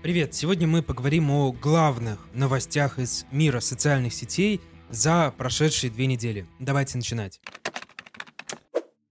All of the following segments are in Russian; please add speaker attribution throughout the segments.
Speaker 1: Привет! Сегодня мы поговорим о главных новостях из мира социальных сетей за прошедшие две недели. Давайте начинать.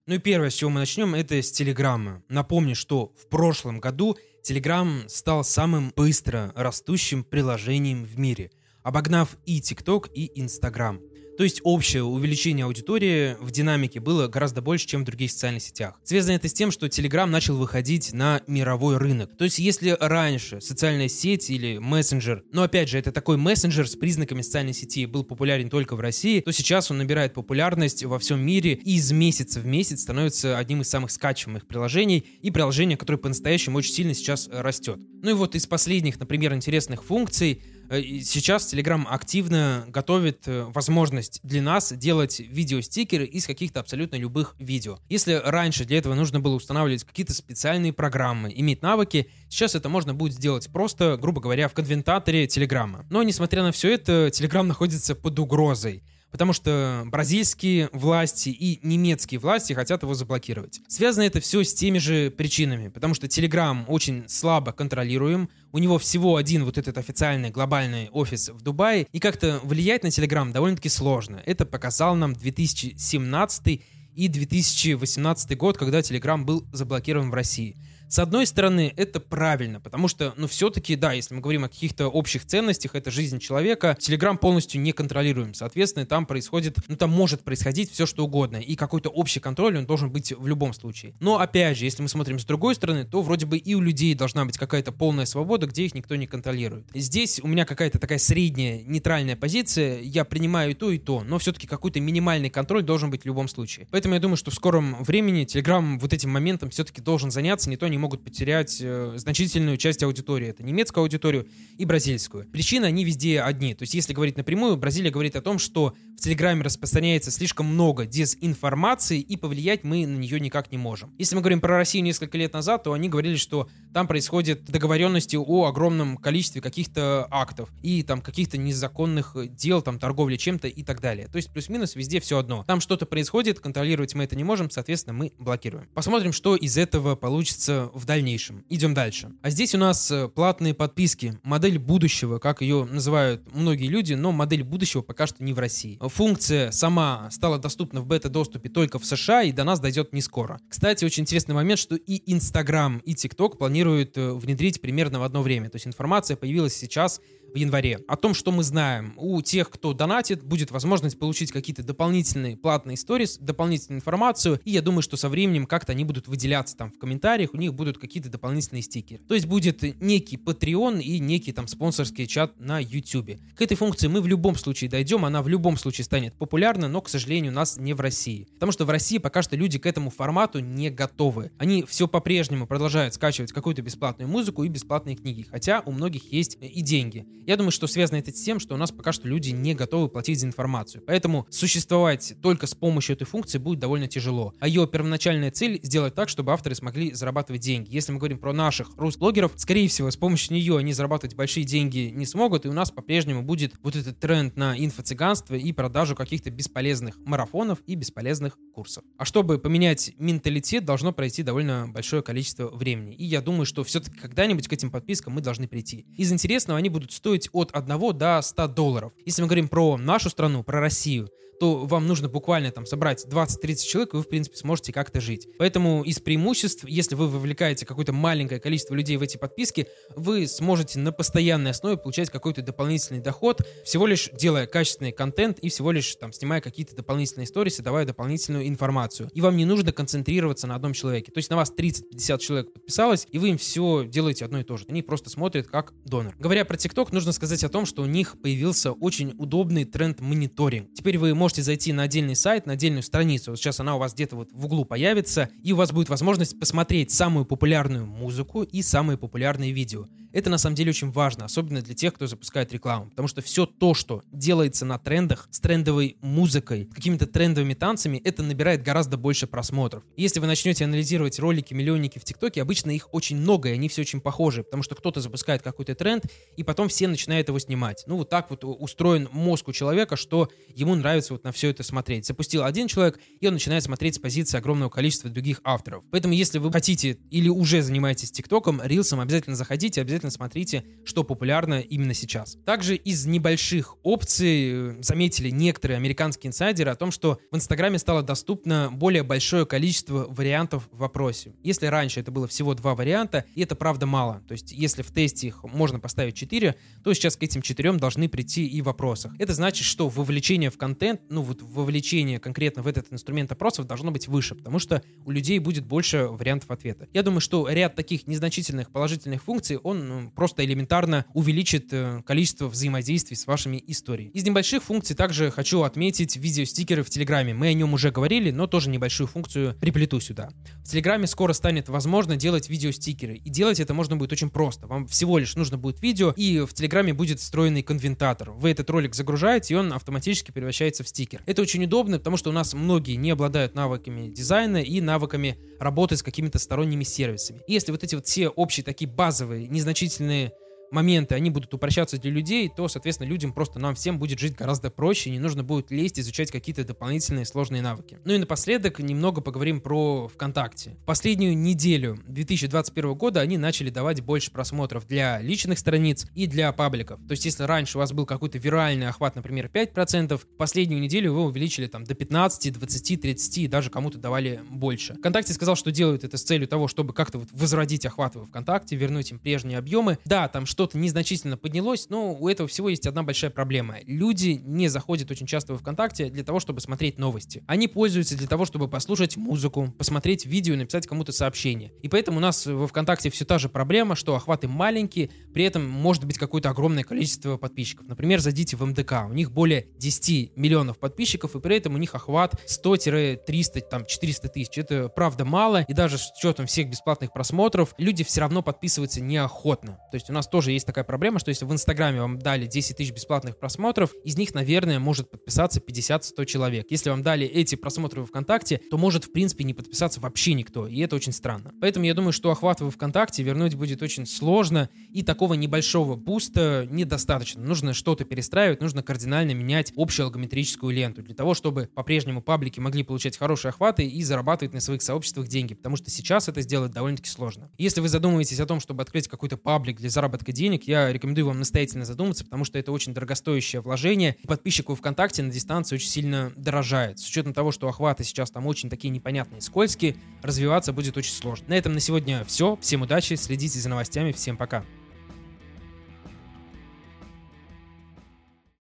Speaker 1: Ну и первое, с чего мы начнем, это с Телеграма. Напомню, что в прошлом году Телеграм стал самым быстро растущим приложением в мире, обогнав и ТикТок, и Инстаграм. То есть общее увеличение аудитории в динамике было гораздо больше, чем в других социальных сетях. Связано это с тем, что Telegram начал выходить на мировой рынок. То есть если раньше социальная сеть или мессенджер, но опять же это такой мессенджер с признаками социальной сети был популярен только в России, то сейчас он набирает популярность во всем мире и из месяца в месяц становится одним из самых скачиваемых приложений и приложение, которое по-настоящему очень сильно сейчас растет. Ну и вот из последних, например, интересных функций сейчас Telegram активно готовит э, возможность для нас делать видеостикеры из каких-то абсолютно любых видео. Если раньше для этого нужно было устанавливать какие-то специальные программы, иметь навыки, сейчас это можно будет сделать просто, грубо говоря, в конвентаторе Telegram. Но несмотря на все это, Telegram находится под угрозой потому что бразильские власти и немецкие власти хотят его заблокировать. Связано это все с теми же причинами, потому что Telegram очень слабо контролируем, у него всего один вот этот официальный глобальный офис в Дубае, и как-то влиять на Telegram довольно-таки сложно. Это показал нам 2017 и 2018 год, когда Telegram был заблокирован в России. С одной стороны, это правильно, потому что, ну, все-таки, да, если мы говорим о каких-то общих ценностях, это жизнь человека, Телеграм полностью не контролируем. Соответственно, там происходит, ну, там может происходить все, что угодно. И какой-то общий контроль, он должен быть в любом случае. Но, опять же, если мы смотрим с другой стороны, то вроде бы и у людей должна быть какая-то полная свобода, где их никто не контролирует. Здесь у меня какая-то такая средняя, нейтральная позиция, я принимаю и то, и то, но все-таки какой-то минимальный контроль должен быть в любом случае. Поэтому я думаю, что в скором времени Телеграм вот этим моментом все-таки должен заняться, не то не они могут потерять э, значительную часть аудитории. Это немецкую аудиторию и бразильскую. Причины, они везде одни. То есть, если говорить напрямую, Бразилия говорит о том, что в Телеграме распространяется слишком много дезинформации, и повлиять мы на нее никак не можем. Если мы говорим про Россию несколько лет назад, то они говорили, что там происходят договоренности о огромном количестве каких-то актов и там каких-то незаконных дел, там торговли чем-то и так далее. То есть плюс-минус везде все одно. Там что-то происходит, контролировать мы это не можем, соответственно, мы блокируем. Посмотрим, что из этого получится в дальнейшем. Идем дальше. А здесь у нас э, платные подписки. Модель будущего, как ее называют многие люди, но модель будущего пока что не в России. Функция сама стала доступна в бета-доступе только в США и до нас дойдет не скоро. Кстати, очень интересный момент, что и Instagram, и TikTok планируют э, внедрить примерно в одно время. То есть информация появилась сейчас январе. О том, что мы знаем, у тех, кто донатит, будет возможность получить какие-то дополнительные платные истории, дополнительную информацию, и я думаю, что со временем как-то они будут выделяться там в комментариях, у них будут какие-то дополнительные стикеры. То есть будет некий Patreon и некий там спонсорский чат на YouTube. К этой функции мы в любом случае дойдем, она в любом случае станет популярна, но, к сожалению, у нас не в России. Потому что в России пока что люди к этому формату не готовы. Они все по-прежнему продолжают скачивать какую-то бесплатную музыку и бесплатные книги, хотя у многих есть и деньги. Я думаю, что связано это с тем, что у нас пока что люди не готовы платить за информацию. Поэтому существовать только с помощью этой функции будет довольно тяжело. А ее первоначальная цель сделать так, чтобы авторы смогли зарабатывать деньги. Если мы говорим про наших русских блогеров, скорее всего, с помощью нее они зарабатывать большие деньги не смогут, и у нас по-прежнему будет вот этот тренд на инфо-цыганство и продажу каких-то бесполезных марафонов и бесполезных курсов. А чтобы поменять менталитет, должно пройти довольно большое количество времени. И я думаю, что все-таки когда-нибудь к этим подпискам мы должны прийти. Из интересного они будут стоить стоить от 1 до 100 долларов. Если мы говорим про нашу страну, про Россию, то вам нужно буквально там собрать 20-30 человек, и вы, в принципе, сможете как-то жить. Поэтому из преимуществ, если вы вовлекаете какое-то маленькое количество людей в эти подписки, вы сможете на постоянной основе получать какой-то дополнительный доход, всего лишь делая качественный контент и всего лишь там снимая какие-то дополнительные истории, давая дополнительную информацию. И вам не нужно концентрироваться на одном человеке. То есть на вас 30-50 человек подписалось, и вы им все делаете одно и то же. Они просто смотрят как донор. Говоря про TikTok, нужно сказать о том, что у них появился очень удобный тренд мониторинг. Теперь вы можете можете зайти на отдельный сайт, на отдельную страницу. Вот сейчас она у вас где-то вот в углу появится, и у вас будет возможность посмотреть самую популярную музыку и самые популярные видео. Это на самом деле очень важно, особенно для тех, кто запускает рекламу, потому что все то, что делается на трендах, с трендовой музыкой, какими-то трендовыми танцами, это набирает гораздо больше просмотров. Если вы начнете анализировать ролики миллионники в ТикТоке, обычно их очень много, и они все очень похожи, потому что кто-то запускает какой-то тренд, и потом все начинают его снимать. Ну, вот так вот устроен мозг у человека, что ему нравится вот на все это смотреть. Запустил один человек, и он начинает смотреть с позиции огромного количества других авторов. Поэтому, если вы хотите или уже занимаетесь ТикТоком, рилсом, обязательно заходите, обязательно смотрите, что популярно именно сейчас. Также из небольших опций э, заметили некоторые американские инсайдеры о том, что в Инстаграме стало доступно более большое количество вариантов в вопросе. Если раньше это было всего два варианта, и это правда мало, то есть если в тесте их можно поставить 4, то сейчас к этим четырем должны прийти и в вопросах. Это значит, что вовлечение в контент, ну вот вовлечение конкретно в этот инструмент опросов должно быть выше, потому что у людей будет больше вариантов ответа. Я думаю, что ряд таких незначительных положительных функций, он ну, просто элементарно увеличит э, количество взаимодействий с вашими историями. Из небольших функций также хочу отметить видеостикеры в Телеграме. Мы о нем уже говорили, но тоже небольшую функцию приплету сюда. В Телеграме скоро станет возможно делать видеостикеры. И делать это можно будет очень просто. Вам всего лишь нужно будет видео, и в Телеграме будет встроенный конвентатор. Вы этот ролик загружаете, и он автоматически превращается в стикер. Это очень удобно, потому что у нас многие не обладают навыками дизайна и навыками работы с какими-то сторонними сервисами. И если вот эти вот все общие такие базовые, незначительные моменты, они будут упрощаться для людей, то, соответственно, людям просто нам всем будет жить гораздо проще, не нужно будет лезть, изучать какие-то дополнительные сложные навыки. Ну и напоследок немного поговорим про ВКонтакте. В последнюю неделю 2021 года они начали давать больше просмотров для личных страниц и для пабликов. То есть, если раньше у вас был какой-то виральный охват, например, 5%, в последнюю неделю вы увеличили там до 15, 20, 30 и даже кому-то давали больше. ВКонтакте сказал, что делают это с целью того, чтобы как-то вот возродить охваты в ВКонтакте, вернуть им прежние объемы. Да, там что-то незначительно поднялось, но у этого всего есть одна большая проблема. Люди не заходят очень часто в ВКонтакте для того, чтобы смотреть новости. Они пользуются для того, чтобы послушать музыку, посмотреть видео и написать кому-то сообщение. И поэтому у нас во ВКонтакте все та же проблема, что охваты маленькие, при этом может быть какое-то огромное количество подписчиков. Например, зайдите в МДК, у них более 10 миллионов подписчиков, и при этом у них охват 100-300, там, 400 тысяч. Это правда мало, и даже с учетом всех бесплатных просмотров, люди все равно подписываются неохотно. То есть у нас тоже тоже есть такая проблема, что если в Инстаграме вам дали 10 тысяч бесплатных просмотров, из них, наверное, может подписаться 50-100 человек. Если вам дали эти просмотры в ВКонтакте, то может, в принципе, не подписаться вообще никто, и это очень странно. Поэтому я думаю, что охват в ВКонтакте вернуть будет очень сложно, и такого небольшого буста недостаточно. Нужно что-то перестраивать, нужно кардинально менять общую алгометрическую ленту для того, чтобы по-прежнему паблики могли получать хорошие охваты и зарабатывать на своих сообществах деньги, потому что сейчас это сделать довольно-таки сложно. Если вы задумываетесь о том, чтобы открыть какой-то паблик для заработка денег, я рекомендую вам настоятельно задуматься, потому что это очень дорогостоящее вложение. Подписчику ВКонтакте на дистанции очень сильно дорожает. С учетом того, что охваты сейчас там очень такие непонятные, скользкие, развиваться будет очень сложно. На этом на сегодня все. Всем удачи, следите за новостями, всем пока.